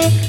sick